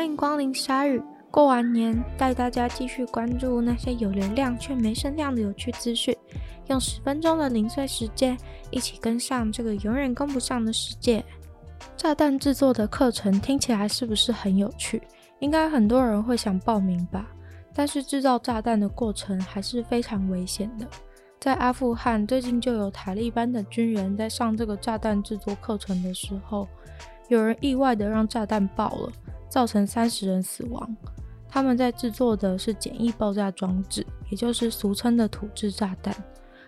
欢迎光临鲨鱼。过完年，带大家继续关注那些有流量却没声量的有趣资讯，用十分钟的零碎时间，一起跟上这个永远跟不上的世界。炸弹制作的课程听起来是不是很有趣？应该很多人会想报名吧？但是制造炸弹的过程还是非常危险的。在阿富汗，最近就有塔利班的军人在上这个炸弹制作课程的时候，有人意外的让炸弹爆了，造成三十人死亡。他们在制作的是简易爆炸装置，也就是俗称的土制炸弹。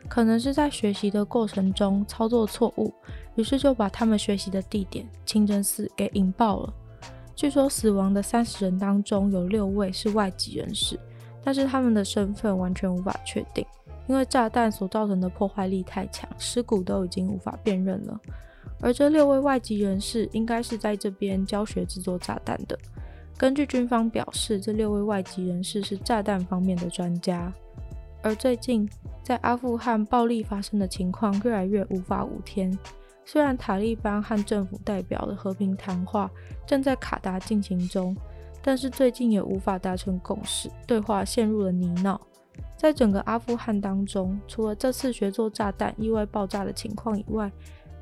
可能是在学习的过程中操作错误，于是就把他们学习的地点清真寺给引爆了。据说死亡的三十人当中有六位是外籍人士，但是他们的身份完全无法确定。因为炸弹所造成的破坏力太强，尸骨都已经无法辨认了。而这六位外籍人士应该是在这边教学制作炸弹的。根据军方表示，这六位外籍人士是炸弹方面的专家。而最近在阿富汗暴力发生的情况越来越无法无天。虽然塔利班和政府代表的和平谈话正在卡达进行中，但是最近也无法达成共识，对话陷入了泥淖。在整个阿富汗当中，除了这次学做炸弹意外爆炸的情况以外，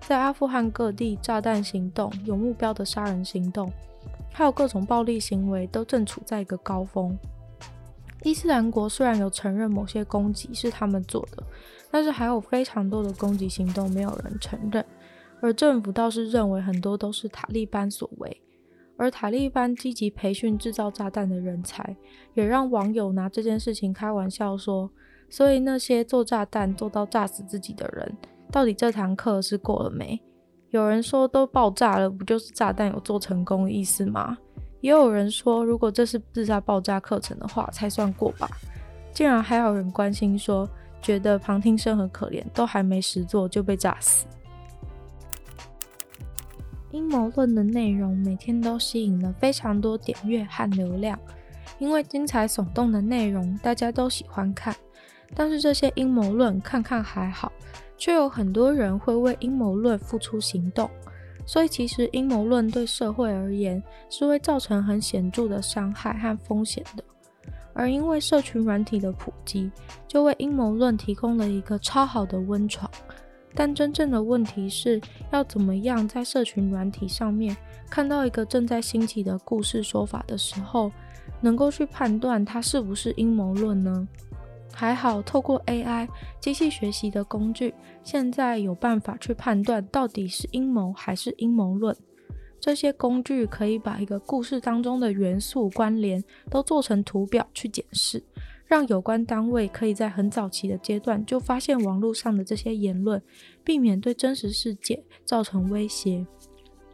在阿富汗各地炸弹行动、有目标的杀人行动，还有各种暴力行为都正处在一个高峰。伊斯兰国虽然有承认某些攻击是他们做的，但是还有非常多的攻击行动没有人承认，而政府倒是认为很多都是塔利班所为。而塔利班积极培训制造炸弹的人才，也让网友拿这件事情开玩笑说：“所以那些做炸弹做到炸死自己的人，到底这堂课是过了没？”有人说：“都爆炸了，不就是炸弹有做成功的意思吗？”也有人说：“如果这是自杀爆炸课程的话，才算过吧。”竟然还有人关心说：“觉得旁听生很可怜，都还没实作就被炸死。”阴谋论的内容每天都吸引了非常多点阅和流量，因为精彩耸动的内容大家都喜欢看。但是这些阴谋论看看还好，却有很多人会为阴谋论付出行动。所以其实阴谋论对社会而言是会造成很显著的伤害和风险的。而因为社群软体的普及，就为阴谋论提供了一个超好的温床。但真正的问题是要怎么样在社群软体上面看到一个正在兴起的故事说法的时候，能够去判断它是不是阴谋论呢？还好，透过 AI 机器学习的工具，现在有办法去判断到底是阴谋还是阴谋论。这些工具可以把一个故事当中的元素关联都做成图表去检视。让有关单位可以在很早期的阶段就发现网络上的这些言论，避免对真实世界造成威胁。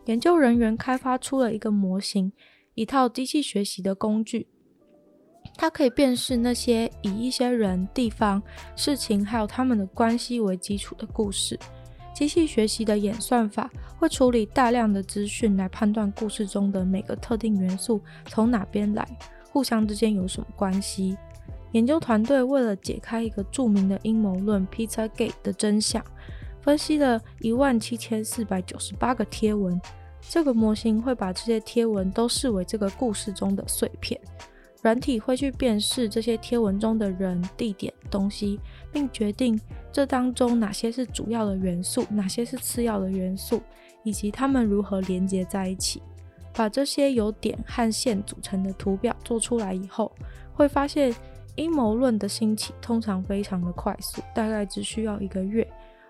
研究人员开发出了一个模型，一套机器学习的工具，它可以辨识那些以一些人、地方、事情还有他们的关系为基础的故事。机器学习的演算法会处理大量的资讯来判断故事中的每个特定元素从哪边来，互相之间有什么关系。研究团队为了解开一个著名的阴谋论 “Pizzagate” 的真相，分析了一万七千四百九十八个贴文。这个模型会把这些贴文都视为这个故事中的碎片。软体会去辨识这些贴文中的人、地点、东西，并决定这当中哪些是主要的元素，哪些是次要的元素，以及它们如何连接在一起。把这些由点和线组成的图表做出来以后，会发现。阴谋论的兴起通常非常的快速，大概只需要一个月，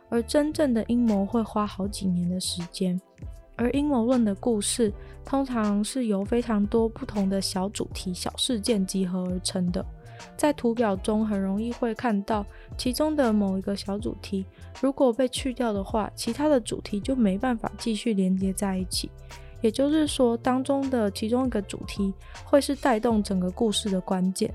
而真正的阴谋会花好几年的时间。而阴谋论的故事通常是由非常多不同的小主题、小事件集合而成的。在图表中很容易会看到其中的某一个小主题，如果被去掉的话，其他的主题就没办法继续连接在一起。也就是说，当中的其中一个主题会是带动整个故事的关键。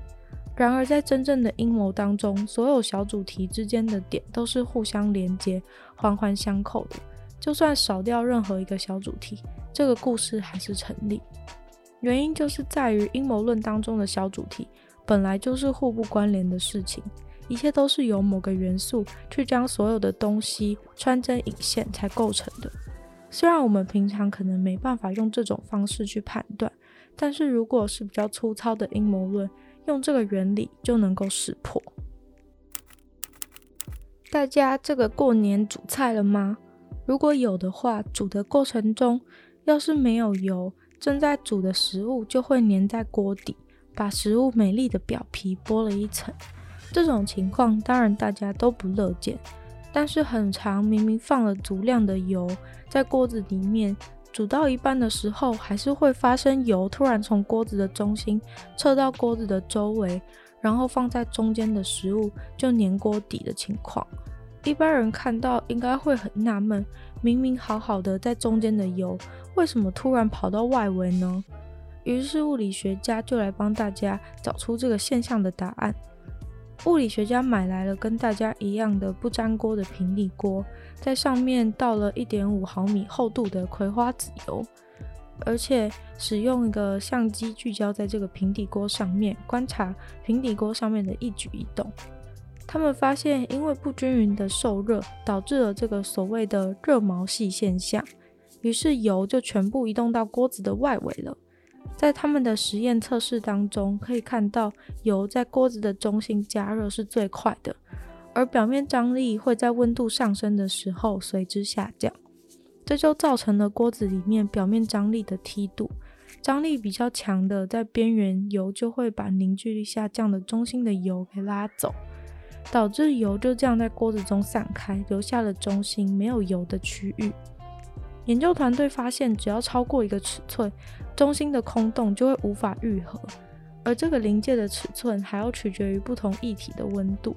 然而，在真正的阴谋当中，所有小主题之间的点都是互相连接、环环相扣的。就算少掉任何一个小主题，这个故事还是成立。原因就是在于阴谋论当中的小主题本来就是互不关联的事情，一切都是由某个元素去将所有的东西穿针引线才构成的。虽然我们平常可能没办法用这种方式去判断。但是如果是比较粗糙的阴谋论，用这个原理就能够识破。大家这个过年煮菜了吗？如果有的话，煮的过程中要是没有油，正在煮的食物就会粘在锅底，把食物美丽的表皮剥了一层。这种情况当然大家都不乐见，但是很常明明放了足量的油在锅子里面，煮到一半的时候，还是会发生油突然从锅子的中心撤到锅子的周围，然后放在中间的食物就粘锅底的情况。一般人看到应该会很纳闷，明明好好的在中间的油，为什么突然跑到外围呢？于是物理学家就来帮大家找出这个现象的答案。物理学家买来了跟大家一样的不粘锅的平底锅，在上面倒了一点五毫米厚度的葵花籽油，而且使用一个相机聚焦在这个平底锅上面，观察平底锅上面的一举一动。他们发现，因为不均匀的受热，导致了这个所谓的热毛细现象，于是油就全部移动到锅子的外围了。在他们的实验测试当中，可以看到油在锅子的中心加热是最快的，而表面张力会在温度上升的时候随之下降，这就造成了锅子里面表面张力的梯度，张力比较强的在边缘，油就会把凝聚力下降的中心的油给拉走。导致油就这样在锅子中散开，留下了中心没有油的区域。研究团队发现，只要超过一个尺寸，中心的空洞就会无法愈合，而这个临界的尺寸还要取决于不同液体的温度。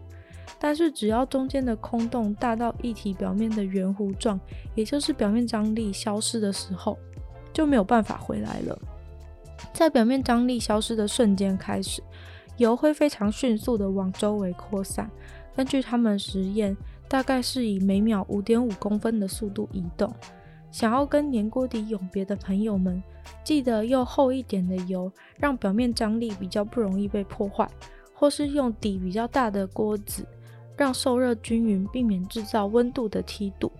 但是只要中间的空洞大到液体表面的圆弧状，也就是表面张力消失的时候，就没有办法回来了。在表面张力消失的瞬间开始。油会非常迅速地往周围扩散。根据他们实验，大概是以每秒五点五公分的速度移动。想要跟粘锅底永别的朋友们，记得用厚一点的油，让表面张力比较不容易被破坏；或是用底比较大的锅子，让受热均匀，避免制造温度的梯度。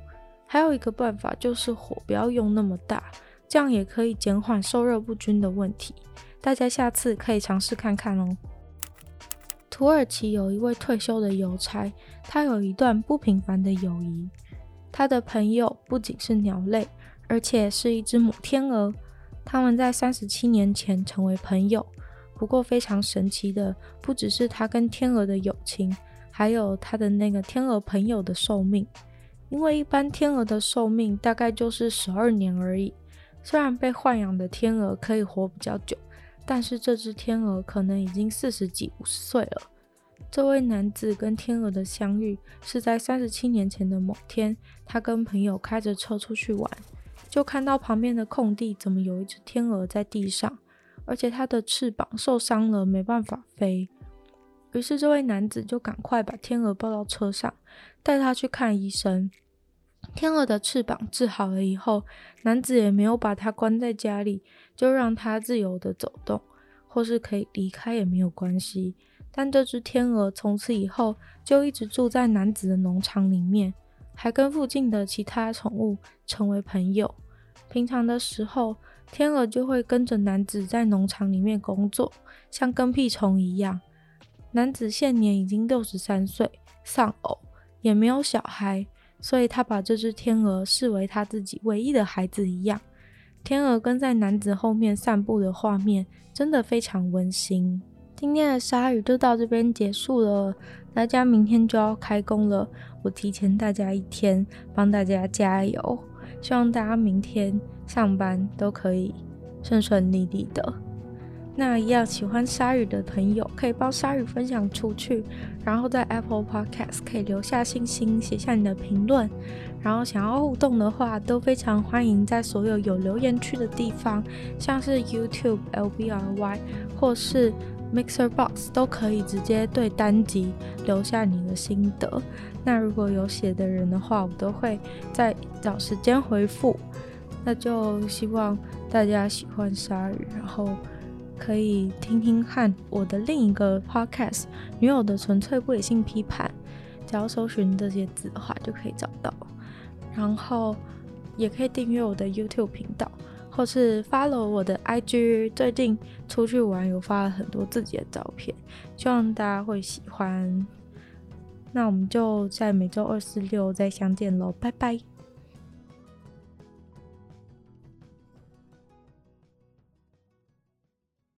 还有一个办法就是火不要用那么大，这样也可以减缓受热不均的问题。大家下次可以尝试看看哦。土耳其有一位退休的邮差，他有一段不平凡的友谊。他的朋友不仅是鸟类，而且是一只母天鹅。他们在三十七年前成为朋友。不过非常神奇的，不只是他跟天鹅的友情，还有他的那个天鹅朋友的寿命。因为一般天鹅的寿命大概就是十二年而已。虽然被豢养的天鹅可以活比较久。但是这只天鹅可能已经四十几、五十岁了。这位男子跟天鹅的相遇是在三十七年前的某天，他跟朋友开着车出去玩，就看到旁边的空地怎么有一只天鹅在地上，而且它的翅膀受伤了，没办法飞。于是这位男子就赶快把天鹅抱到车上，带它去看医生。天鹅的翅膀治好了以后，男子也没有把它关在家里，就让它自由的走动，或是可以离开也没有关系。但这只天鹅从此以后就一直住在男子的农场里面，还跟附近的其他宠物成为朋友。平常的时候，天鹅就会跟着男子在农场里面工作，像跟屁虫一样。男子现年已经六十三岁，丧偶，也没有小孩。所以他把这只天鹅视为他自己唯一的孩子一样。天鹅跟在男子后面散步的画面真的非常温馨。今天的鲨鱼就到这边结束了，大家明天就要开工了，我提前大家一天帮大家加油，希望大家明天上班都可以顺顺利利的。那一样喜欢鲨鱼的朋友，可以帮鲨鱼分享出去，然后在 Apple Podcast 可以留下星星，写下你的评论。然后想要互动的话，都非常欢迎在所有有留言区的地方，像是 YouTube LBRY 或是 Mixer Box 都可以直接对单集留下你的心得。那如果有写的人的话，我都会在找时间回复。那就希望大家喜欢鲨鱼，然后。可以听听看我的另一个 podcast《女友的纯粹不理性批判》，只要搜寻这些字的话就可以找到。然后也可以订阅我的 YouTube 频道，或是 follow 我的 IG。最近出去玩有发了很多自己的照片，希望大家会喜欢。那我们就在每周二、四、六再相见喽，拜拜。